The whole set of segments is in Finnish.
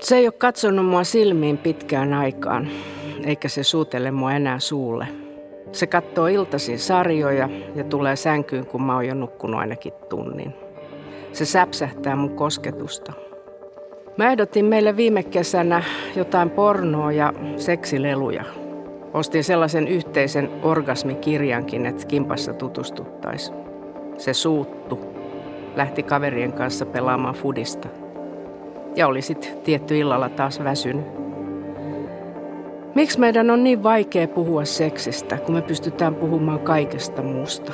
Se ei ole katsonut mua silmiin pitkään aikaan, eikä se suutele mua enää suulle. Se katsoo iltaisin sarjoja ja tulee sänkyyn, kun mä oon jo nukkunut ainakin tunnin. Se säpsähtää mun kosketusta. Mä ehdotin meille viime kesänä jotain pornoa ja seksileluja. Ostin sellaisen yhteisen orgasmikirjankin, että kimpassa tutustuttaisiin. Se suuttu. Lähti kaverien kanssa pelaamaan fudista. Ja oli sitten tietty illalla taas väsynyt. Miksi meidän on niin vaikea puhua seksistä, kun me pystytään puhumaan kaikesta muusta?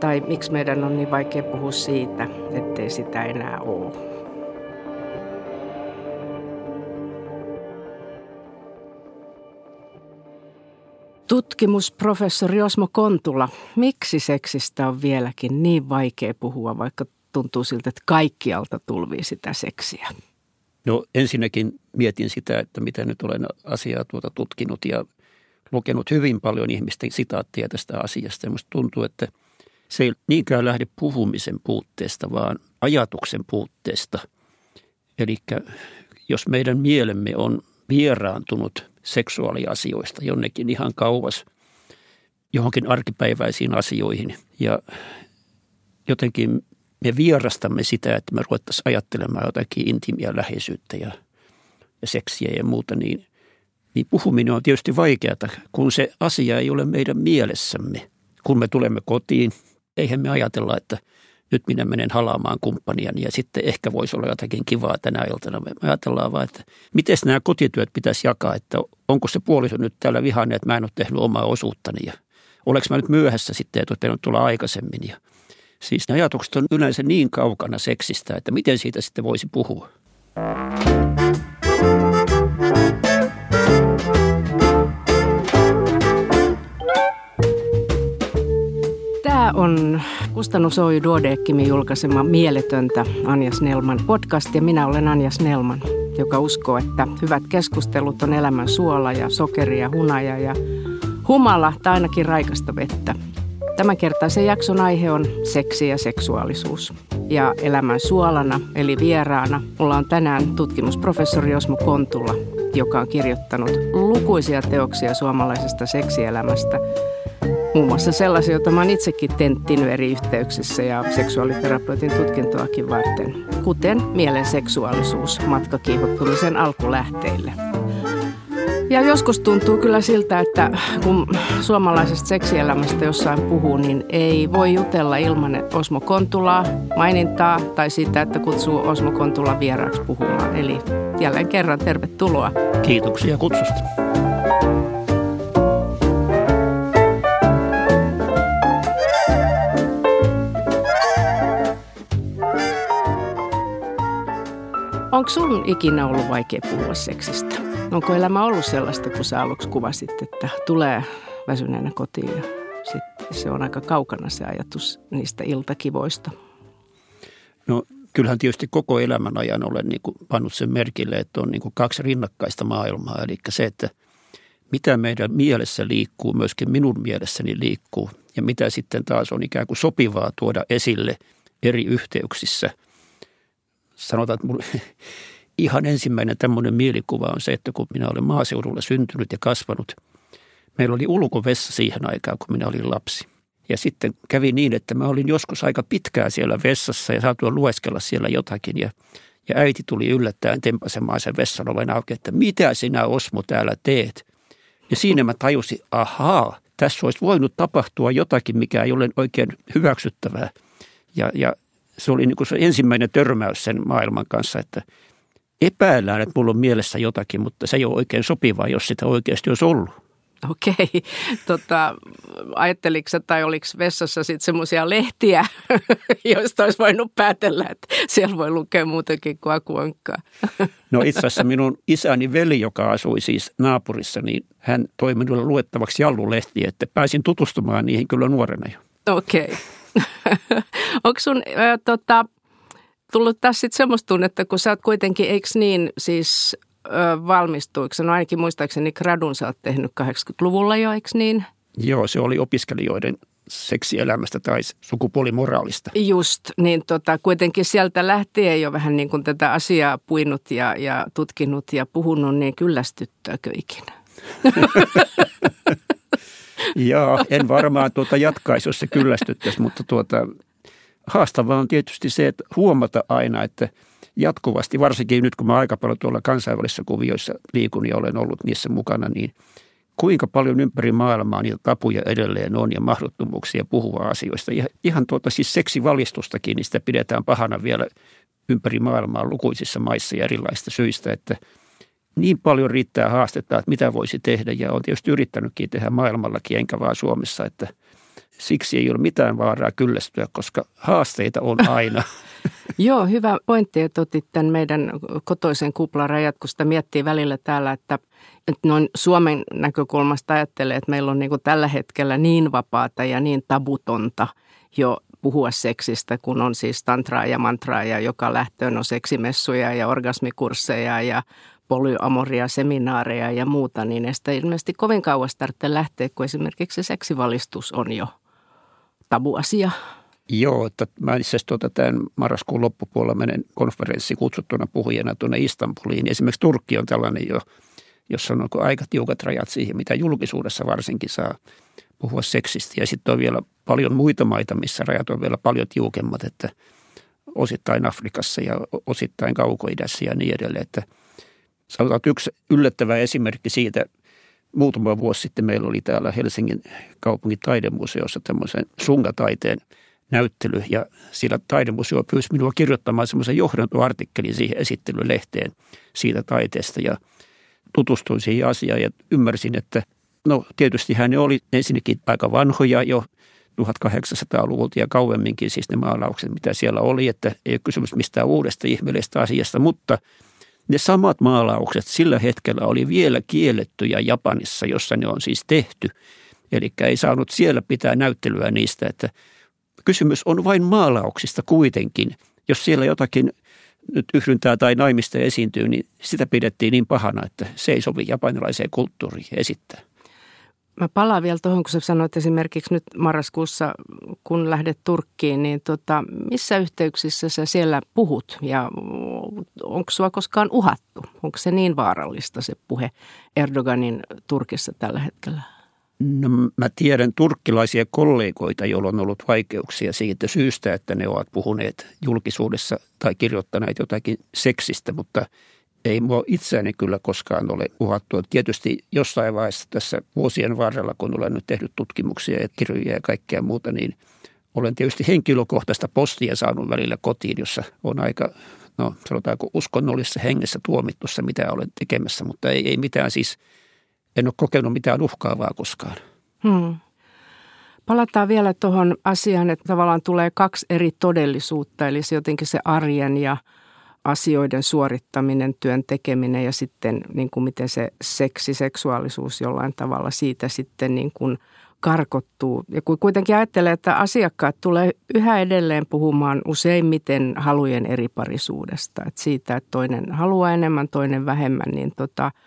Tai miksi meidän on niin vaikea puhua siitä, ettei sitä enää ole? Tutkimusprofessori Osmo Kontula, miksi seksistä on vieläkin niin vaikea puhua, vaikka tuntuu siltä, että kaikkialta tulvii sitä seksiä? No ensinnäkin mietin sitä, että mitä nyt olen asiaa tuota tutkinut ja lukenut hyvin paljon ihmisten sitaattia tästä asiasta. Ja musta tuntuu, että se ei niinkään lähde puhumisen puutteesta, vaan ajatuksen puutteesta. Eli jos meidän mielemme on vieraantunut seksuaaliasioista jonnekin ihan kauas johonkin arkipäiväisiin asioihin ja jotenkin me vierastamme sitä, että me ruvettaisiin ajattelemaan jotakin intimiä läheisyyttä ja, ja seksiä ja muuta, niin, niin puhuminen on tietysti vaikeaa, kun se asia ei ole meidän mielessämme. Kun me tulemme kotiin, eihän me ajatella, että nyt minä menen halaamaan kumppania ja sitten ehkä voisi olla jotakin kivaa tänä iltana. Me ajatellaan vaan, että miten nämä kotityöt pitäisi jakaa, että onko se puoliso nyt täällä vihainen, että mä en ole tehnyt omaa osuuttani ja oleks mä nyt myöhässä sitten, että olen tulla aikaisemmin ja – Siis ne ajatukset on yleensä niin kaukana seksistä, että miten siitä sitten voisi puhua. Tämä on Kustannus Oy Duodeckimin julkaisema Mieletöntä Anja Snellman podcast ja minä olen Anja Snellman, joka uskoo, että hyvät keskustelut on elämän suola ja sokeri ja hunaja ja humala tai ainakin raikasta vettä. Tämänkertaisen jakson aihe on seksi ja seksuaalisuus. Ja elämän suolana, eli vieraana, mulla on tänään tutkimusprofessori Osmo Kontula, joka on kirjoittanut lukuisia teoksia suomalaisesta seksielämästä. Muun muassa sellaisia, joita mä oon itsekin tenttinyt eri yhteyksissä ja seksuaaliterapeutin tutkintoakin varten, kuten mielen seksuaalisuus matkakiihottumisen alkulähteille – ja joskus tuntuu kyllä siltä, että kun suomalaisesta seksielämästä jossain puhuu, niin ei voi jutella ilman Osmo Kontulaa mainintaa tai sitä, että kutsuu Osmo Kontula vieraaksi puhumaan. Eli jälleen kerran tervetuloa. Kiitoksia kutsusta. Onko sun ikinä ollut vaikea puhua seksistä? Onko elämä ollut sellaista, kun sä aluksi kuvasit, että tulee väsyneenä kotiin ja sitten se on aika kaukana se ajatus niistä iltakivoista? No kyllähän tietysti koko elämän ajan olen niin kuin pannut sen merkille, että on niin kuin kaksi rinnakkaista maailmaa. Eli se, että mitä meidän mielessä liikkuu, myöskin minun mielessäni liikkuu ja mitä sitten taas on ikään kuin sopivaa tuoda esille eri yhteyksissä. Sanotaan, että ihan ensimmäinen tämmöinen mielikuva on se, että kun minä olen maaseudulla syntynyt ja kasvanut, meillä oli ulkovessa siihen aikaan, kun minä olin lapsi. Ja sitten kävi niin, että mä olin joskus aika pitkään siellä vessassa ja saatuin lueskella siellä jotakin. Ja, ja äiti tuli yllättäen tempasemaan sen vessan oven auki, että mitä sinä Osmo täällä teet? Ja siinä mä tajusin, ahaa, tässä olisi voinut tapahtua jotakin, mikä ei ole oikein hyväksyttävää. Ja, ja se oli niin kuin se ensimmäinen törmäys sen maailman kanssa, että – epäillään, että mulla on mielessä jotakin, mutta se ei ole oikein sopivaa, jos sitä oikeasti olisi ollut. Okei. Tota, ajatteliko tai oliko vessassa sitten semmoisia lehtiä, joista olisi voinut päätellä, että siellä voi lukea muutenkin kuin akuankkaa? No itse asiassa minun isäni veli, joka asui siis naapurissa, niin hän toi minulle luettavaksi jallulehtiä, että pääsin tutustumaan niihin kyllä nuorena jo. Okei. Onko sun äh, tota, tullut tässä sitten semmoista tunnetta, kun sä oot kuitenkin, eikö niin, siis ö, valmistuiko? No ainakin muistaakseni gradun sä oot tehnyt 80-luvulla jo, eikö niin? Joo, se oli opiskelijoiden seksielämästä tai sukupuolimoraalista. Just, niin tota, kuitenkin sieltä lähtien jo vähän niin kuin tätä asiaa puinut ja, ja tutkinut ja puhunut, niin kyllästyttääkö ikinä? Joo, en varmaan tuota jatkaisi, jos se kyllästyttäisi, mutta tuota, haastavaa on tietysti se, että huomata aina, että jatkuvasti, varsinkin nyt kun mä aika paljon tuolla kansainvälisissä kuvioissa liikun ja olen ollut niissä mukana, niin kuinka paljon ympäri maailmaa niitä tapuja edelleen on ja mahdottomuuksia puhua asioista. Ihan tuota siis seksivalistustakin, niin sitä pidetään pahana vielä ympäri maailmaa lukuisissa maissa ja erilaisista syistä, että niin paljon riittää haastetta, että mitä voisi tehdä ja olen tietysti yrittänytkin tehdä maailmallakin, enkä vaan Suomessa, että siksi ei ole mitään vaaraa kyllästyä, koska haasteita on aina. Joo, hyvä pointti, että otit tämän meidän kotoisen kuplarajat, kun sitä miettii välillä täällä, että, että noin Suomen näkökulmasta ajattelee, että meillä on niin kuin tällä hetkellä niin vapaata ja niin tabutonta jo puhua seksistä, kun on siis tantraa ja mantraa ja joka lähtöön on seksimessuja ja orgasmikursseja ja polyamoria, seminaareja ja muuta, niin ei sitä ilmeisesti kovin kauas tarvitse lähteä, kun esimerkiksi se seksivalistus on jo tabuasia. Joo, että mä itse asiassa tuota, tämän marraskuun loppupuolella menen konferenssi kutsuttuna puhujana tuonne Istanbuliin. Esimerkiksi Turkki on tällainen jo, jossa on aika tiukat rajat siihen, mitä julkisuudessa varsinkin saa puhua seksistä. Ja sitten on vielä paljon muita maita, missä rajat on vielä paljon tiukemmat, että osittain Afrikassa ja osittain Kaukoidässä ja niin edelleen. Että sanotaan, yksi yllättävä esimerkki siitä, muutama vuosi sitten meillä oli täällä Helsingin kaupungin taidemuseossa tämmöisen sungataiteen – näyttely ja sillä taidemuseo pyysi minua kirjoittamaan semmoisen johdantoartikkelin siihen esittelylehteen siitä taiteesta ja tutustuin siihen asiaan ja ymmärsin, että no tietysti hän oli ensinnäkin aika vanhoja jo 1800-luvulta ja kauemminkin siis ne maalaukset, mitä siellä oli, että ei ole kysymys mistään uudesta ihmeellisestä asiasta, mutta ne samat maalaukset sillä hetkellä oli vielä kiellettyjä Japanissa, jossa ne on siis tehty. Eli ei saanut siellä pitää näyttelyä niistä, että kysymys on vain maalauksista kuitenkin. Jos siellä jotakin nyt yhdyntää tai naimista esiintyy, niin sitä pidettiin niin pahana, että se ei sovi japanilaiseen kulttuuriin esittää. Mä palaan vielä tuohon, kun sä sanoit esimerkiksi nyt marraskuussa, kun lähdet Turkkiin, niin tota, missä yhteyksissä sä siellä puhut ja onko sua koskaan uhattu? Onko se niin vaarallista se puhe Erdoganin Turkissa tällä hetkellä? No, mä tiedän turkkilaisia kollegoita, joilla on ollut vaikeuksia siitä syystä, että ne ovat puhuneet julkisuudessa tai kirjoittaneet jotakin seksistä, mutta ei mua itseäni kyllä koskaan ole uhattu. Tietysti jossain vaiheessa tässä vuosien varrella, kun olen nyt tehnyt tutkimuksia ja kirjoja ja kaikkea muuta, niin olen tietysti henkilökohtaista postia saanut välillä kotiin, jossa on aika, no sanotaanko uskonnollisessa hengessä tuomittu se, mitä olen tekemässä, mutta ei, ei mitään siis – en ole kokenut mitään uhkaavaa koskaan. Hmm. Palataan vielä tuohon asiaan, että tavallaan tulee kaksi eri todellisuutta, eli se jotenkin se arjen ja asioiden suorittaminen, työn tekeminen ja sitten niin kuin miten se seksi, seksuaalisuus jollain tavalla siitä sitten niin kuin karkottuu. Ja kun kuitenkin ajattelee, että asiakkaat tulee yhä edelleen puhumaan useimmiten halujen eri parisuudesta. Että siitä, että toinen haluaa enemmän, toinen vähemmän, niin tota –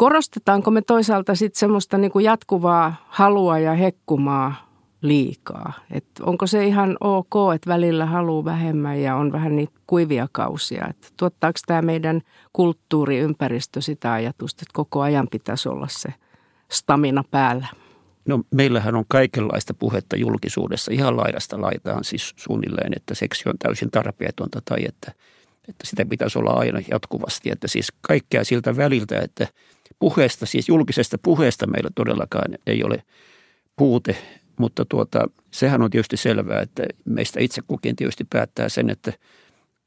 korostetaanko me toisaalta sitten semmoista niin kuin jatkuvaa halua ja hekkumaa liikaa? Et onko se ihan ok, että välillä haluaa vähemmän ja on vähän niitä kuivia kausia? Et tuottaako tämä meidän kulttuuriympäristö sitä ajatusta, että koko ajan pitäisi olla se stamina päällä? No meillähän on kaikenlaista puhetta julkisuudessa ihan laidasta laitaan siis suunnilleen, että seksi on täysin tarpeetonta tai että, että sitä pitäisi olla aina jatkuvasti. Että siis kaikkea siltä väliltä, että – puheesta, siis julkisesta puheesta meillä todellakaan ei ole puute, mutta tuota, sehän on tietysti selvää, että meistä itse kukin tietysti päättää sen, että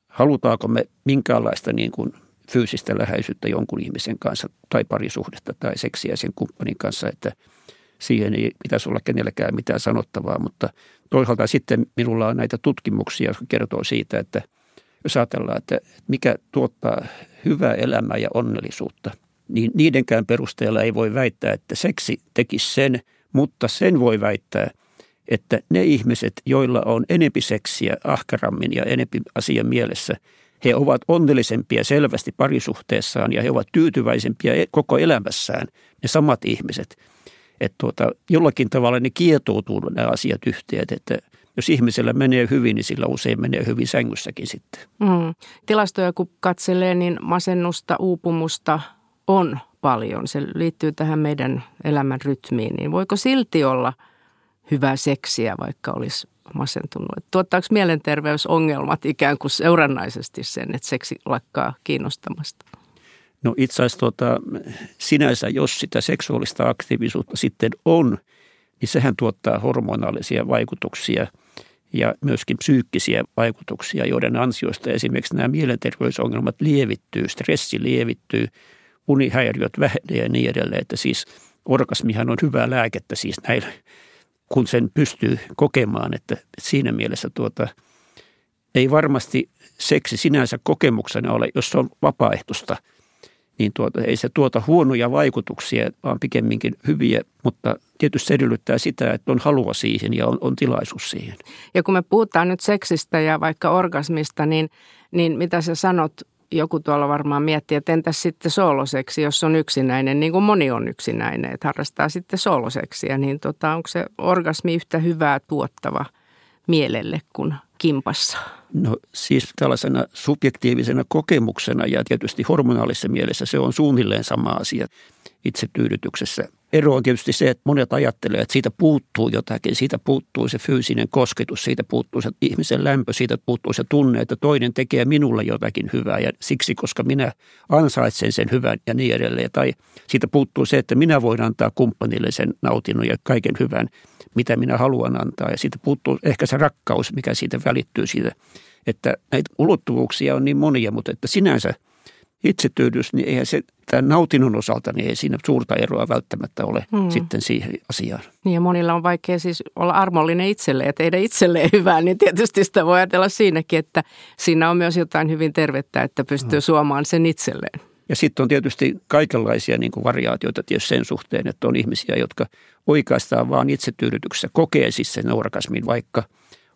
halutaanko me minkäänlaista niin kuin fyysistä läheisyyttä jonkun ihmisen kanssa tai parisuhdetta tai seksiä sen kumppanin kanssa, että siihen ei pitäisi olla kenelläkään mitään sanottavaa, mutta toisaalta sitten minulla on näitä tutkimuksia, jotka kertoo siitä, että jos ajatellaan, että mikä tuottaa hyvää elämää ja onnellisuutta – niin niidenkään perusteella ei voi väittää, että seksi tekisi sen, mutta sen voi väittää, että ne ihmiset, joilla on enempi seksiä ahkarammin ja enempi asia mielessä, he ovat onnellisempia selvästi parisuhteessaan ja he ovat tyytyväisempiä e- koko elämässään, ne samat ihmiset. että tuota, jollakin tavalla ne kietoutuu nämä asiat yhteen, että jos ihmisellä menee hyvin, niin sillä usein menee hyvin sängyssäkin sitten. Mm. Tilastoja kun katselee, niin masennusta, uupumusta on paljon. Se liittyy tähän meidän elämän rytmiin. Niin voiko silti olla hyvää seksiä, vaikka olisi masentunut? Tuottaako mielenterveysongelmat ikään kuin seurannaisesti sen, että seksi lakkaa kiinnostamasta? No itse asiassa tuota, sinänsä, jos sitä seksuaalista aktiivisuutta sitten on, niin sehän tuottaa hormonaalisia vaikutuksia ja myöskin psyykkisiä vaikutuksia, joiden ansiosta esimerkiksi nämä mielenterveysongelmat lievittyy, stressi lievittyy, unihäiriöt vähenee ja niin edelleen. Että siis orgasmihan on hyvää lääkettä siis näille, kun sen pystyy kokemaan, että siinä mielessä tuota, ei varmasti seksi sinänsä kokemuksena ole, jos se on vapaaehtoista – niin tuota, ei se tuota huonoja vaikutuksia, vaan pikemminkin hyviä, mutta tietysti se edellyttää sitä, että on halua siihen ja on, on tilaisuus siihen. Ja kun me puhutaan nyt seksistä ja vaikka orgasmista, niin, niin mitä sä sanot, joku tuolla varmaan miettii, että entäs sitten sooloseksi, jos on yksinäinen, niin kuin moni on yksinäinen, että harrastaa sitten sooloseksiä, niin tota, onko se orgasmi yhtä hyvää tuottava mielelle kuin kimpassa? No siis tällaisena subjektiivisena kokemuksena ja tietysti hormonaalisessa mielessä se on suunnilleen sama asia itsetyydytyksessä. Ero on tietysti se, että monet ajattelee, että siitä puuttuu jotakin, siitä puuttuu se fyysinen kosketus, siitä puuttuu se ihmisen lämpö, siitä puuttuu se tunne, että toinen tekee minulle jotakin hyvää ja siksi, koska minä ansaitsen sen hyvän ja niin edelleen. Tai siitä puuttuu se, että minä voin antaa kumppanille sen nautinnon ja kaiken hyvän – mitä minä haluan antaa. Ja siitä puuttuu ehkä se rakkaus, mikä siitä välittyy siitä, että näitä ulottuvuuksia on niin monia, mutta että sinänsä itsetyydys, niin eihän se tämän nautinnon osalta, niin ei siinä suurta eroa välttämättä ole hmm. sitten siihen asiaan. Niin ja monilla on vaikea siis olla armollinen itselleen ja tehdä itselleen hyvää, niin tietysti sitä voi ajatella siinäkin, että siinä on myös jotain hyvin tervettä, että pystyy hmm. suomaan sen itselleen. Ja sitten on tietysti kaikenlaisia niin kuin variaatioita tietysti sen suhteen, että on ihmisiä, jotka oikeastaan vaan itsetyydytyksessä kokee siis sen orgasmin, vaikka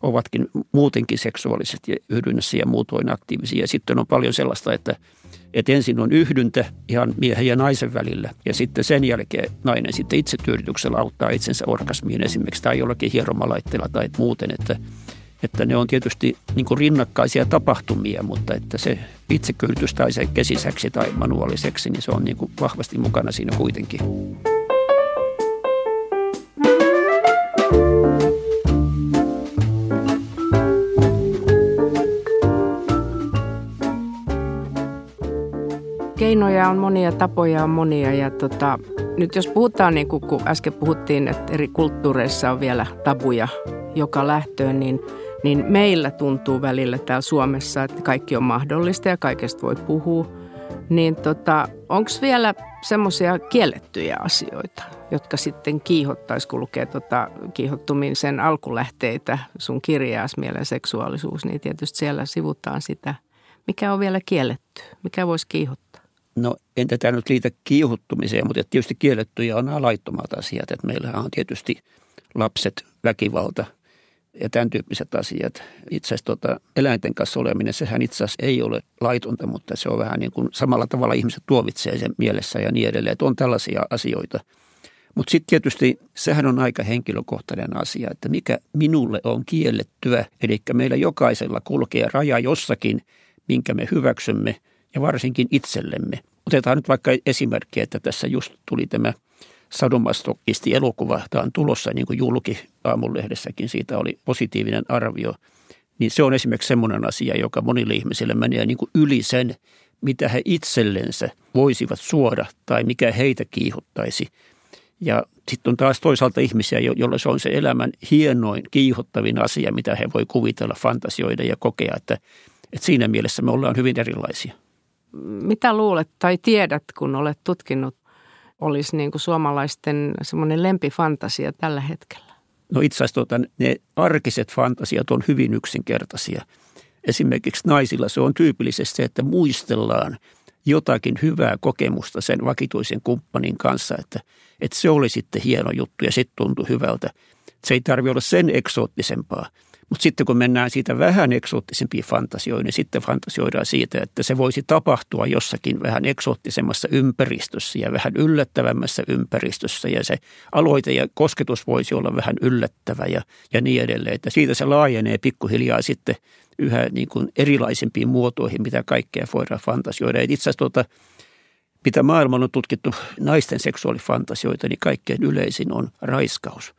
ovatkin muutenkin seksuaalisesti yhdynnässä ja muutoin aktiivisia. Ja sitten on paljon sellaista, että, että ensin on yhdyntä ihan miehen ja naisen välillä ja sitten sen jälkeen nainen sitten itsetyydytyksellä auttaa itsensä orgasmiin esimerkiksi tai jollakin hieromalaitteella tai muuten, että että ne on tietysti niin kuin rinnakkaisia tapahtumia, mutta että se itsekyydytys tai se kesisäksi tai manuaaliseksi, niin se on niin kuin vahvasti mukana siinä kuitenkin. Keinoja on monia, tapoja on monia ja tota, nyt jos puhutaan niin kuin kun äsken puhuttiin, että eri kulttuureissa on vielä tabuja joka lähtöön, niin – niin meillä tuntuu välillä täällä Suomessa, että kaikki on mahdollista ja kaikesta voi puhua. Niin tota, onko vielä semmoisia kiellettyjä asioita, jotka sitten kiihottaisi, kun lukee tota kiihottumisen alkulähteitä sun kirjaas mielen seksuaalisuus, niin tietysti siellä sivutaan sitä, mikä on vielä kielletty, mikä voisi kiihottaa. No en tätä nyt liitä kiihottumiseen, mutta tietysti kiellettyjä on nämä laittomat asiat. Että meillähän on tietysti lapset, väkivalta – ja tämän tyyppiset asiat. Itse asiassa tuota, eläinten kanssa oleminen, sehän itse asiassa ei ole laitonta, mutta se on vähän niin kuin samalla tavalla ihmiset tuovitsee sen mielessä ja niin edelleen. Että on tällaisia asioita. Mutta sitten tietysti sehän on aika henkilökohtainen asia, että mikä minulle on kiellettyä. Eli meillä jokaisella kulkee raja jossakin, minkä me hyväksymme ja varsinkin itsellemme. Otetaan nyt vaikka esimerkki, että tässä just tuli tämä – sadomastokisti elokuva. Tämä on tulossa niin kuin julki aamulehdessäkin. Siitä oli positiivinen arvio. Niin se on esimerkiksi semmoinen asia, joka monille ihmisille menee niin kuin yli sen, mitä he itsellensä voisivat suoda tai mikä heitä kiihottaisi. Ja sitten on taas toisaalta ihmisiä, joilla se on se elämän hienoin, kiihottavin asia, mitä he voi kuvitella, fantasioida ja kokea. Että, että siinä mielessä me ollaan hyvin erilaisia. Mitä luulet tai tiedät, kun olet tutkinut olisi niin kuin suomalaisten semmoinen lempifantasia tällä hetkellä? No itse asiassa tuota, ne arkiset fantasiat on hyvin yksinkertaisia. Esimerkiksi naisilla se on tyypillisesti se, että muistellaan jotakin hyvää kokemusta sen vakituisen kumppanin kanssa, että, että se oli sitten hieno juttu ja sitten tuntui hyvältä. Se ei tarvitse olla sen eksoottisempaa, Mutta sitten kun mennään siitä vähän eksoottisempiin fantasioihin, niin sitten fantasioidaan siitä, että se voisi tapahtua jossakin vähän eksoottisemmassa ympäristössä ja vähän yllättävämmässä ympäristössä. Ja se aloite ja kosketus voisi olla vähän yllättävä ja, ja niin edelleen. Että siitä se laajenee pikkuhiljaa sitten yhä niin kuin erilaisempiin muotoihin, mitä kaikkea voidaan fantasioida. Et itse asiassa tuota, mitä maailman on tutkittu naisten seksuaalifantasioita, niin kaikkein yleisin on raiskaus.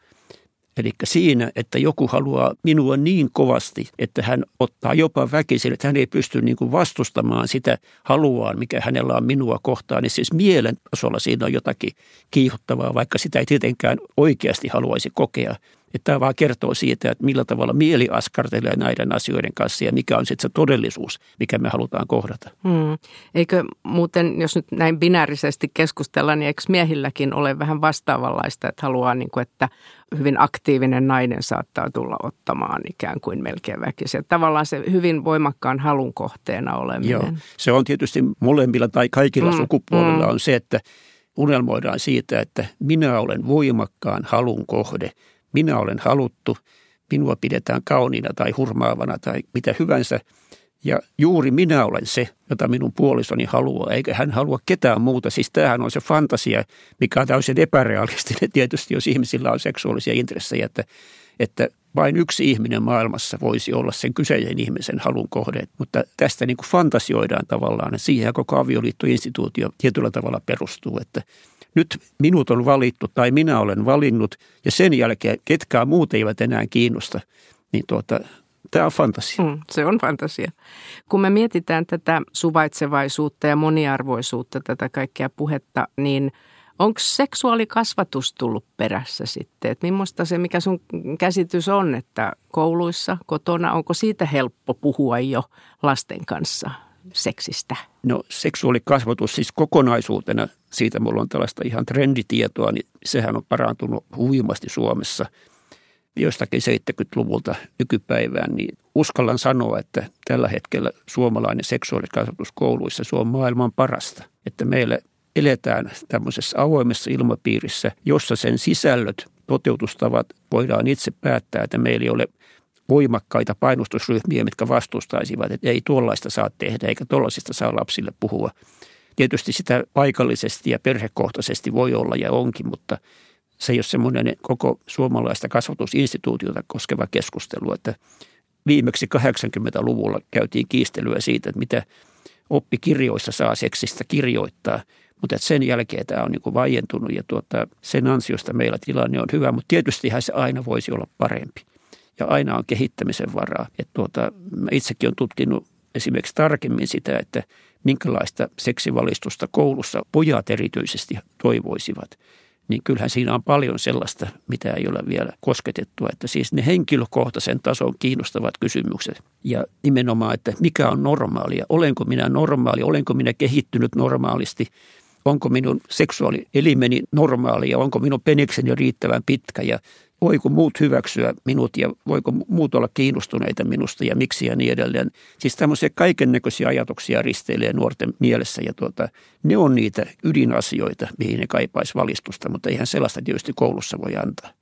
Eli siinä, että joku haluaa minua niin kovasti, että hän ottaa jopa väkisin, että hän ei pysty niin kuin vastustamaan sitä haluaan, mikä hänellä on minua kohtaan. Niin siis mielen tasolla siinä on jotakin kiihottavaa, vaikka sitä ei tietenkään oikeasti haluaisi kokea. Että tämä vaan kertoo siitä, että millä tavalla mieli askartelee näiden asioiden kanssa ja mikä on sitten se todellisuus, mikä me halutaan kohdata. Hmm. Eikö muuten, jos nyt näin binäärisesti keskustellaan, niin eikö miehilläkin ole vähän vastaavanlaista, että haluaa, niin kuin, että hyvin aktiivinen nainen saattaa tulla ottamaan ikään kuin melkein väkisin. Tavallaan se hyvin voimakkaan halun kohteena oleminen. Joo, se on tietysti molemmilla tai kaikilla mm, sukupuolilla mm. on se, että unelmoidaan siitä, että minä olen voimakkaan halun kohde – minä olen haluttu, minua pidetään kauniina tai hurmaavana tai mitä hyvänsä. Ja juuri minä olen se, jota minun puolisoni haluaa, eikä hän halua ketään muuta. Siis tämähän on se fantasia, mikä on täysin epärealistinen tietysti, jos ihmisillä on seksuaalisia intressejä, että, että vain yksi ihminen maailmassa voisi olla sen kyseisen ihmisen halun kohde. Mutta tästä niin kuin fantasioidaan tavallaan, siihen koko avioliittoinstituutio tietyllä tavalla perustuu, että nyt minut on valittu tai minä olen valinnut ja sen jälkeen ketkään muut eivät enää kiinnosta, niin tuota, Tämä on fantasia. Mm, se on fantasia. Kun me mietitään tätä suvaitsevaisuutta ja moniarvoisuutta, tätä kaikkea puhetta, niin onko seksuaalikasvatus tullut perässä sitten? Että millaista se, mikä sun käsitys on, että kouluissa, kotona, onko siitä helppo puhua jo lasten kanssa? Seksistä? No seksuaalikasvatus siis kokonaisuutena, siitä mulla on tällaista ihan trenditietoa, niin sehän on parantunut huimasti Suomessa jostakin 70-luvulta nykypäivään, niin uskallan sanoa, että tällä hetkellä suomalainen seksuaalikasvatus kouluissa, se on maailman parasta. Että meillä eletään tämmöisessä avoimessa ilmapiirissä, jossa sen sisällöt, toteutustavat voidaan itse päättää, että meillä ei ole voimakkaita painostusryhmiä, mitkä vastustaisivat, että ei tuollaista saa tehdä eikä tuollaisista saa lapsille puhua. Tietysti sitä paikallisesti ja perhekohtaisesti voi olla ja onkin, mutta se ei ole semmoinen koko suomalaista kasvatusinstituutiota koskeva keskustelu, että viimeksi 80-luvulla käytiin kiistelyä siitä, että mitä oppikirjoissa saa seksistä kirjoittaa, mutta sen jälkeen tämä on niin vaientunut ja tuota, sen ansiosta meillä tilanne on hyvä, mutta tietysti se aina voisi olla parempi ja aina on kehittämisen varaa. Et tuota, mä itsekin olen tutkinut esimerkiksi tarkemmin sitä, että minkälaista seksivalistusta koulussa pojat erityisesti toivoisivat. Niin kyllähän siinä on paljon sellaista, mitä ei ole vielä kosketettu. Että siis ne henkilökohtaisen tason kiinnostavat kysymykset ja nimenomaan, että mikä on normaalia. Olenko minä normaali, olenko minä kehittynyt normaalisti – onko minun seksuaalielimeni normaalia, onko minun penikseni riittävän pitkä ja voiko muut hyväksyä minut ja voiko muut olla kiinnostuneita minusta ja miksi ja niin edelleen. Siis tämmöisiä kaiken näköisiä ajatuksia risteilee nuorten mielessä ja tuota, ne on niitä ydinasioita, mihin ne kaipaisi valistusta, mutta eihän sellaista tietysti koulussa voi antaa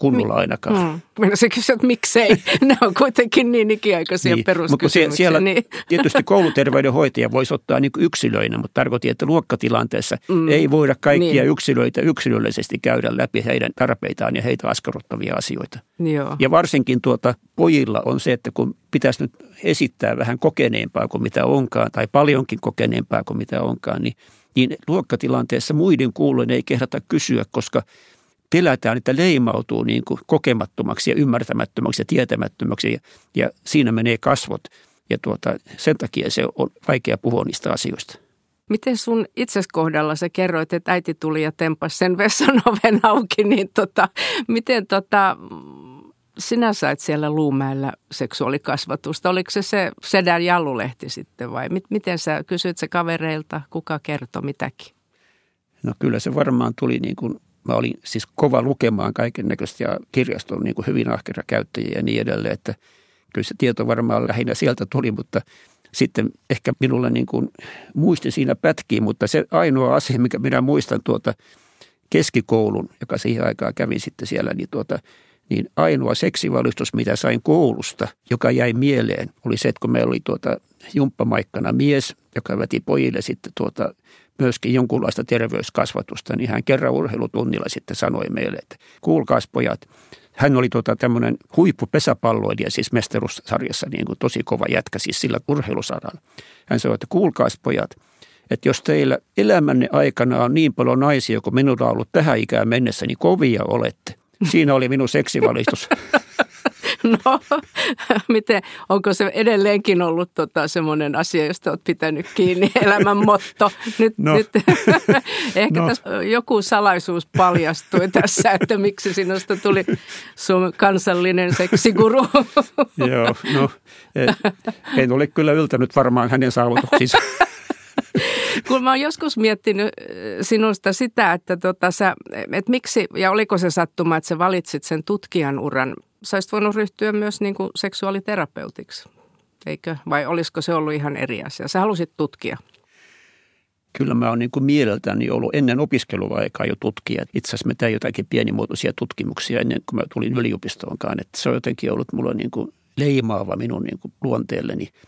kunnolla ainakaan. Mm. Minä se kysyä, että miksei. ne on kuitenkin niin ikiaikaisia niin. peruskysymyksiä. Mutta siellä niin. tietysti kouluterveydenhoitaja voisi ottaa niin yksilöinä, mutta tarkoitin, että luokkatilanteessa mm. ei voida kaikkia niin. yksilöitä yksilöllisesti käydä läpi heidän tarpeitaan ja heitä askarruttavia asioita. Joo. Ja varsinkin tuota pojilla on se, että kun pitäisi nyt esittää vähän kokeneempaa kuin mitä onkaan, tai paljonkin kokeneempaa kuin mitä onkaan, niin, niin luokkatilanteessa muiden kuullen ei kehdata kysyä, koska – pelätään, että leimautuu niin kuin kokemattomaksi ja ymmärtämättömäksi ja tietämättömäksi ja, ja siinä menee kasvot. Ja tuota, sen takia se on vaikea puhua niistä asioista. Miten sun itses kohdalla sä kerroit, että äiti tuli ja tempasi sen vessan oven auki, niin tota, miten tota, sinä sait siellä Luumäellä seksuaalikasvatusta? Oliko se se Sedän Jallulehti sitten vai miten sä kysyit se kavereilta, kuka kertoi mitäkin? No kyllä se varmaan tuli niin kuin Mä olin siis kova lukemaan kaiken näköistä ja kirjaston niin kuin hyvin ahkera käyttäjiä ja niin edelleen, että kyllä se tieto varmaan lähinnä sieltä tuli, mutta sitten ehkä minulla niin kuin muisti siinä pätkii, mutta se ainoa asia, mikä minä muistan tuota keskikoulun, joka siihen aikaan kävin sitten siellä, niin tuota, niin ainoa seksivalistus, mitä sain koulusta, joka jäi mieleen, oli se, että kun meillä oli tuota jumppamaikkana mies, joka väti pojille sitten tuota myöskin jonkunlaista terveyskasvatusta, niin hän kerran urheilutunnilla sitten sanoi meille, että kuulkaas pojat, hän oli tuota tämmöinen huippupesäpalloilija siis mestaruussarjassa, niin kuin tosi kova jätkä siis sillä urheilusaralla. Hän sanoi, että kuulkaas pojat, että jos teillä elämänne aikana on niin paljon naisia kuin minulla on ollut tähän ikään mennessä, niin kovia olette. Siinä oli minun seksivalistus. No, miten, onko se edelleenkin ollut tota, semmoinen asia, josta olet pitänyt kiinni, elämän motto? Nyt, no. nyt ehkä no. tässä joku salaisuus paljastui tässä, että miksi sinusta tuli sun kansallinen seksiguru. Joo, no en ole kyllä yltänyt varmaan hänen saavutuksiinsa. Kun mä oon joskus miettinyt äh, sinusta sitä, että, tota sä, että miksi, ja oliko se sattuma, että sä valitsit sen tutkijan uran. Sä olisit voinut ryhtyä myös niin kuin seksuaaliterapeutiksi, eikö? Vai olisiko se ollut ihan eri asia? Sä halusit tutkia. Kyllä mä oon niin kuin mieleltäni ollut ennen opiskeluaikaa jo tutkija. Itse asiassa mä tein jotakin pienimuotoisia tutkimuksia ennen kuin mä tulin yliopistoonkaan. Että se on jotenkin ollut mulla niin kuin leimaava minun niin kuin luonteelleni –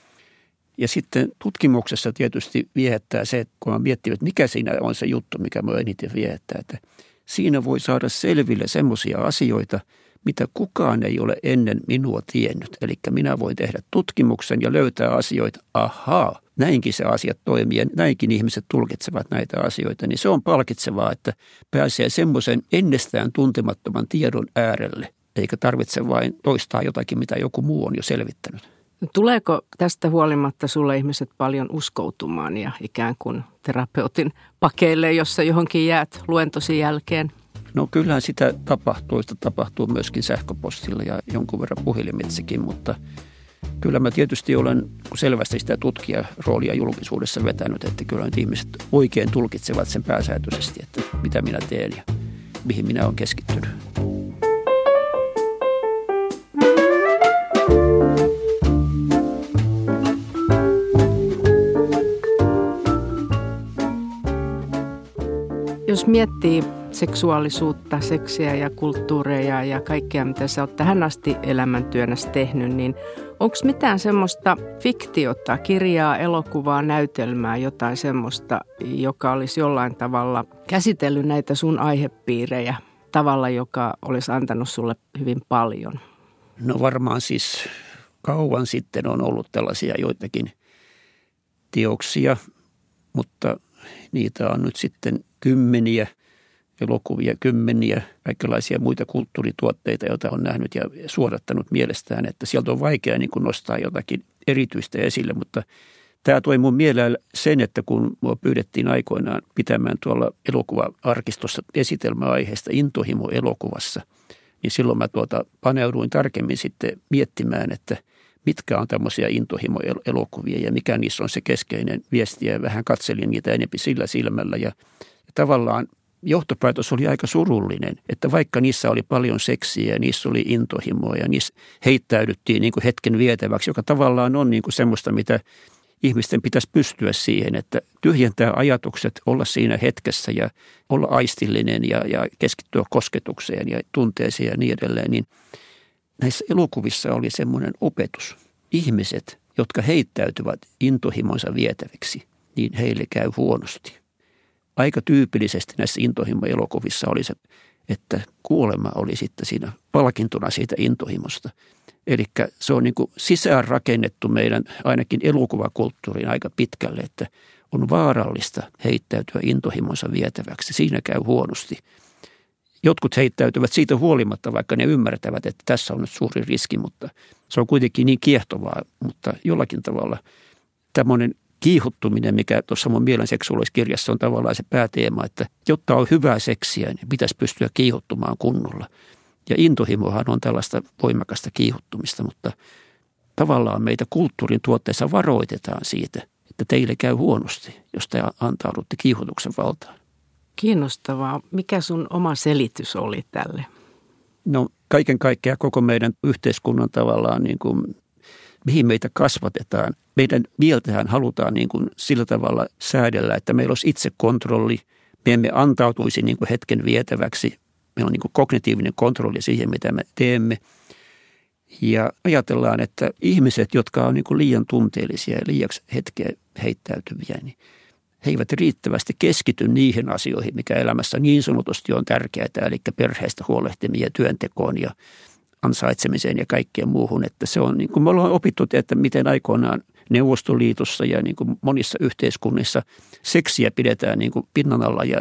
ja sitten tutkimuksessa tietysti viehättää se, kun mä miettii, että mikä siinä on se juttu, mikä mä eniten viehättää, että siinä voi saada selville semmoisia asioita, mitä kukaan ei ole ennen minua tiennyt. Eli minä voin tehdä tutkimuksen ja löytää asioita, ahaa, näinkin se asiat toimii ja näinkin ihmiset tulkitsevat näitä asioita, niin se on palkitsevaa, että pääsee semmoisen ennestään tuntemattoman tiedon äärelle, eikä tarvitse vain toistaa jotakin, mitä joku muu on jo selvittänyt. Tuleeko tästä huolimatta sulle ihmiset paljon uskoutumaan ja ikään kuin terapeutin pakeille, jossa johonkin jäät luentosi jälkeen? No kyllähän sitä tapahtuu. Sitä tapahtuu myöskin sähköpostilla ja jonkun verran puhelimitsekin, mutta kyllä mä tietysti olen selvästi sitä tutkijaroolia julkisuudessa vetänyt, että kyllä nyt ihmiset oikein tulkitsevat sen pääsääntöisesti, että mitä minä teen ja mihin minä olen keskittynyt. Jos miettii seksuaalisuutta, seksiä ja kulttuureja ja kaikkea, mitä sä oot tähän asti elämäntyönässä tehnyt, niin onko mitään semmoista fiktiota, kirjaa, elokuvaa, näytelmää, jotain semmoista, joka olisi jollain tavalla käsitellyt näitä sun aihepiirejä tavalla, joka olisi antanut sulle hyvin paljon? No varmaan siis kauan sitten on ollut tällaisia joitakin teoksia, mutta niitä on nyt sitten kymmeniä elokuvia, kymmeniä kaikenlaisia muita kulttuurituotteita, joita on nähnyt ja suodattanut mielestään, että sieltä on vaikea niin kuin nostaa jotakin erityistä esille, mutta tämä toi mun mieleen sen, että kun mua pyydettiin aikoinaan pitämään tuolla elokuva-arkistossa esitelmäaiheesta intohimo elokuvassa, niin silloin mä tuota paneuduin tarkemmin sitten miettimään, että mitkä on tämmöisiä intohimo-elokuvia ja mikä niissä on se keskeinen viesti. Ja vähän katselin niitä enemmän sillä silmällä ja tavallaan johtopäätös oli aika surullinen, että vaikka niissä oli paljon seksiä ja niissä oli intohimoa ja niissä heittäydyttiin niin kuin hetken vietäväksi, joka tavallaan on niin kuin semmoista, mitä ihmisten pitäisi pystyä siihen, että tyhjentää ajatukset, olla siinä hetkessä ja olla aistillinen ja, ja keskittyä kosketukseen ja tunteeseen ja niin edelleen, niin näissä elokuvissa oli semmoinen opetus. Ihmiset, jotka heittäytyvät intohimonsa vietäviksi, niin heille käy huonosti aika tyypillisesti näissä intohimo-elokuvissa oli se, että kuolema oli sitten siinä palkintona siitä intohimosta. Eli se on niin kuin sisään rakennettu meidän ainakin elokuvakulttuuriin aika pitkälle, että on vaarallista heittäytyä intohimonsa vietäväksi. Siinä käy huonosti. Jotkut heittäytyvät siitä huolimatta, vaikka ne ymmärtävät, että tässä on nyt suuri riski, mutta se on kuitenkin niin kiehtovaa, mutta jollakin tavalla tämmöinen kiihottuminen, mikä tuossa mun mielen seksuaaliskirjassa on tavallaan se pääteema, että jotta on hyvää seksiä, niin pitäisi pystyä kiihottumaan kunnolla. Ja intohimohan on tällaista voimakasta kiihottumista, mutta tavallaan meitä kulttuurin tuotteessa varoitetaan siitä, että teille käy huonosti, jos te antaudutte kiihotuksen valtaan. Kiinnostavaa. Mikä sun oma selitys oli tälle? No kaiken kaikkiaan koko meidän yhteiskunnan tavallaan niin kuin mihin meitä kasvatetaan. Meidän mieltähän halutaan niin kuin sillä tavalla säädellä, että meillä olisi itsekontrolli. Me emme antautuisi niin kuin hetken vietäväksi. Meillä on niin kuin kognitiivinen kontrolli siihen, mitä me teemme. Ja ajatellaan, että ihmiset, jotka on niin kuin liian tunteellisia ja liiaksi hetkeä heittäytyviä, niin he eivät riittävästi keskity niihin asioihin, mikä elämässä niin sanotusti on tärkeää, eli perheestä huolehtimia työntekoon ja ansaitsemiseen ja kaikkeen muuhun. Että se on, niin kuin me ollaan opittu, että miten aikoinaan Neuvostoliitossa ja niin kuin monissa yhteiskunnissa seksiä pidetään niin kuin pinnan alla ja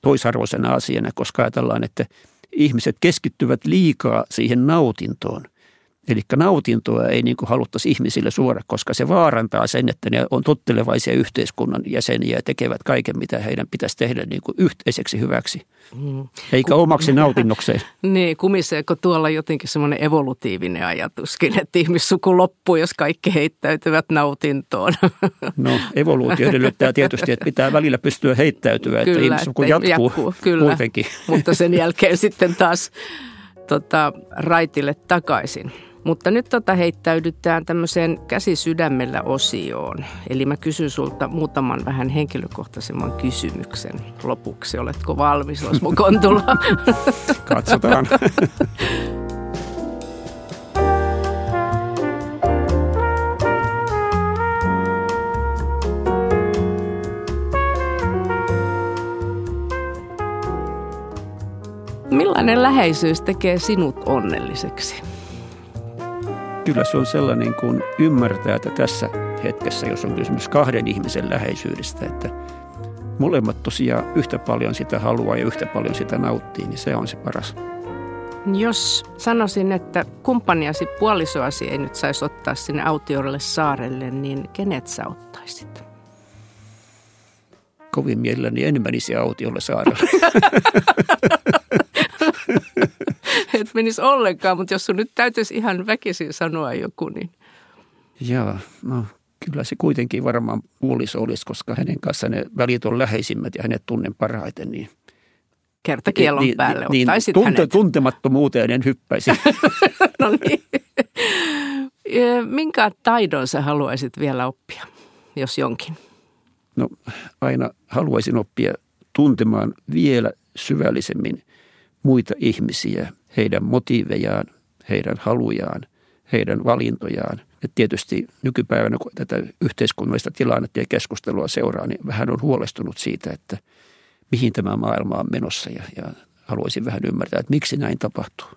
toisarvoisena asiana, koska ajatellaan, että ihmiset keskittyvät liikaa siihen nautintoon – Eli nautintoa ei niin kuin haluttaisi ihmisille suora, koska se vaarantaa sen, että ne on tottelevaisia yhteiskunnan jäseniä ja tekevät kaiken, mitä heidän pitäisi tehdä niin kuin yhteiseksi hyväksi, mm. eikä Ku- omaksi nautinnokseen. niin, kumiseeko tuolla jotenkin semmoinen evolutiivinen ajatuskin, että ihmissuku loppuu, jos kaikki heittäytyvät nautintoon? no, evoluutio edellyttää tietysti, että pitää välillä pystyä heittäytyä, kyllä, että ihmissuku jatkuu, jatkuu kyllä. kuitenkin. Mutta sen jälkeen sitten taas tota, raitille takaisin. Mutta nyt tota heittäydytään tämmöiseen käsisydämellä osioon. Eli mä kysyn sulta muutaman vähän henkilökohtaisemman kysymyksen lopuksi. Oletko valmis, Osmo Kontula? Katsotaan. Millainen läheisyys tekee sinut onnelliseksi? Kyllä se on sellainen, kun ymmärtää, että tässä hetkessä, jos on kysymys kahden ihmisen läheisyydestä, että molemmat tosiaan yhtä paljon sitä haluaa ja yhtä paljon sitä nauttii, niin se on se paras. Jos sanoisin, että kumppaniasi puolisoasi ei nyt saisi ottaa sinne autiolle saarelle, niin kenet sä ottaisit? Kovin mielelläni en menisi autiolle saarelle. et menisi ollenkaan, mutta jos sun nyt täytyisi ihan väkisin sanoa joku, niin... Joo, no kyllä se kuitenkin varmaan puoliso olisi, koska hänen kanssaan ne välit on läheisimmät ja hänet tunnen parhaiten, niin kertakielon niin, päälle niin, ottaisit tunte, hänet. Tuntemattomuuteen en hyppäisi. no niin. Minkä taidon sä haluaisit vielä oppia, jos jonkin? No aina haluaisin oppia tuntemaan vielä syvällisemmin muita ihmisiä, heidän motiivejaan, heidän halujaan, heidän valintojaan. Ja tietysti nykypäivänä, kun tätä yhteiskunnallista tilannetta ja keskustelua seuraa, niin vähän on huolestunut siitä, että mihin tämä maailma on menossa ja, ja haluaisin vähän ymmärtää, että miksi näin tapahtuu.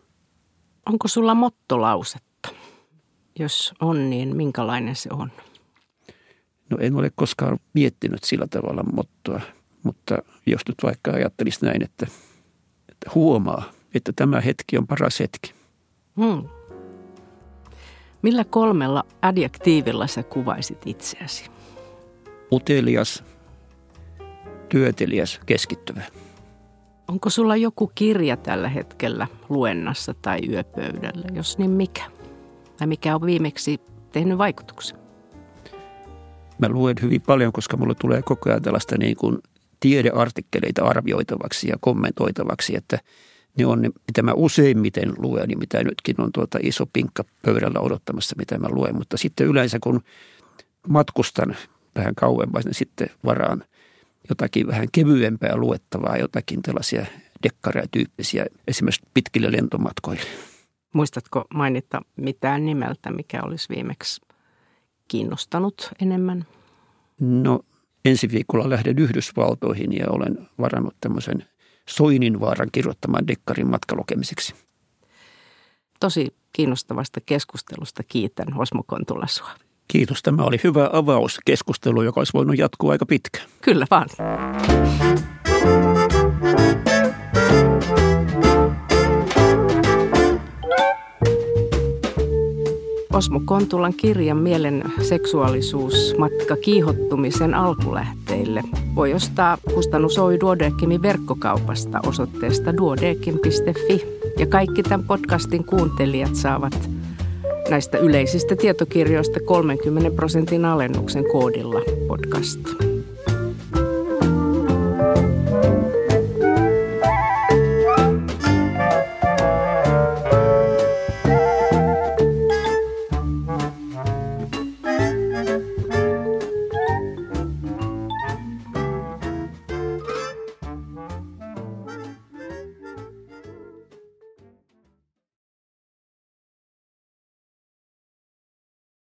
Onko sulla mottolausetta? Jos on, niin minkälainen se on? No en ole koskaan miettinyt sillä tavalla mottoa, mutta jos nyt vaikka ajattelisi näin, että – huomaa, että tämä hetki on paras hetki. Hmm. Millä kolmella adjektiivilla sä kuvaisit itseäsi? Utelias, työteliäs, keskittyvä. Onko sulla joku kirja tällä hetkellä luennassa tai yöpöydällä? Jos niin mikä? Tai mikä on viimeksi tehnyt vaikutuksen? Mä luen hyvin paljon, koska mulle tulee koko ajan tällaista niin kuin tiedeartikkeleita arvioitavaksi ja kommentoitavaksi, että ne on ne, mitä mä useimmiten luen, niin mitä nytkin on tuota iso pinkka pöydällä odottamassa, mitä mä luen. Mutta sitten yleensä kun matkustan vähän kauemmas, niin sitten varaan jotakin vähän kevyempää luettavaa, jotakin tällaisia dekkareja tyyppisiä, esimerkiksi pitkille lentomatkoille. Muistatko mainita mitään nimeltä, mikä olisi viimeksi kiinnostanut enemmän? No ensi viikolla lähden Yhdysvaltoihin ja olen varannut tämmöisen Soininvaaran kirjoittaman dekkarin matkalukemiseksi. Tosi kiinnostavasta keskustelusta kiitän Osmo Kontula sua. Kiitos. Tämä oli hyvä avaus keskustelu, joka olisi voinut jatkua aika pitkään. Kyllä vaan. Osmo Kontulan kirjan Mielen seksuaalisuus matka kiihottumisen alkulähteille voi ostaa kustannus Oy Duodekimin verkkokaupasta osoitteesta duodekim.fi. Ja kaikki tämän podcastin kuuntelijat saavat näistä yleisistä tietokirjoista 30 prosentin alennuksen koodilla podcast.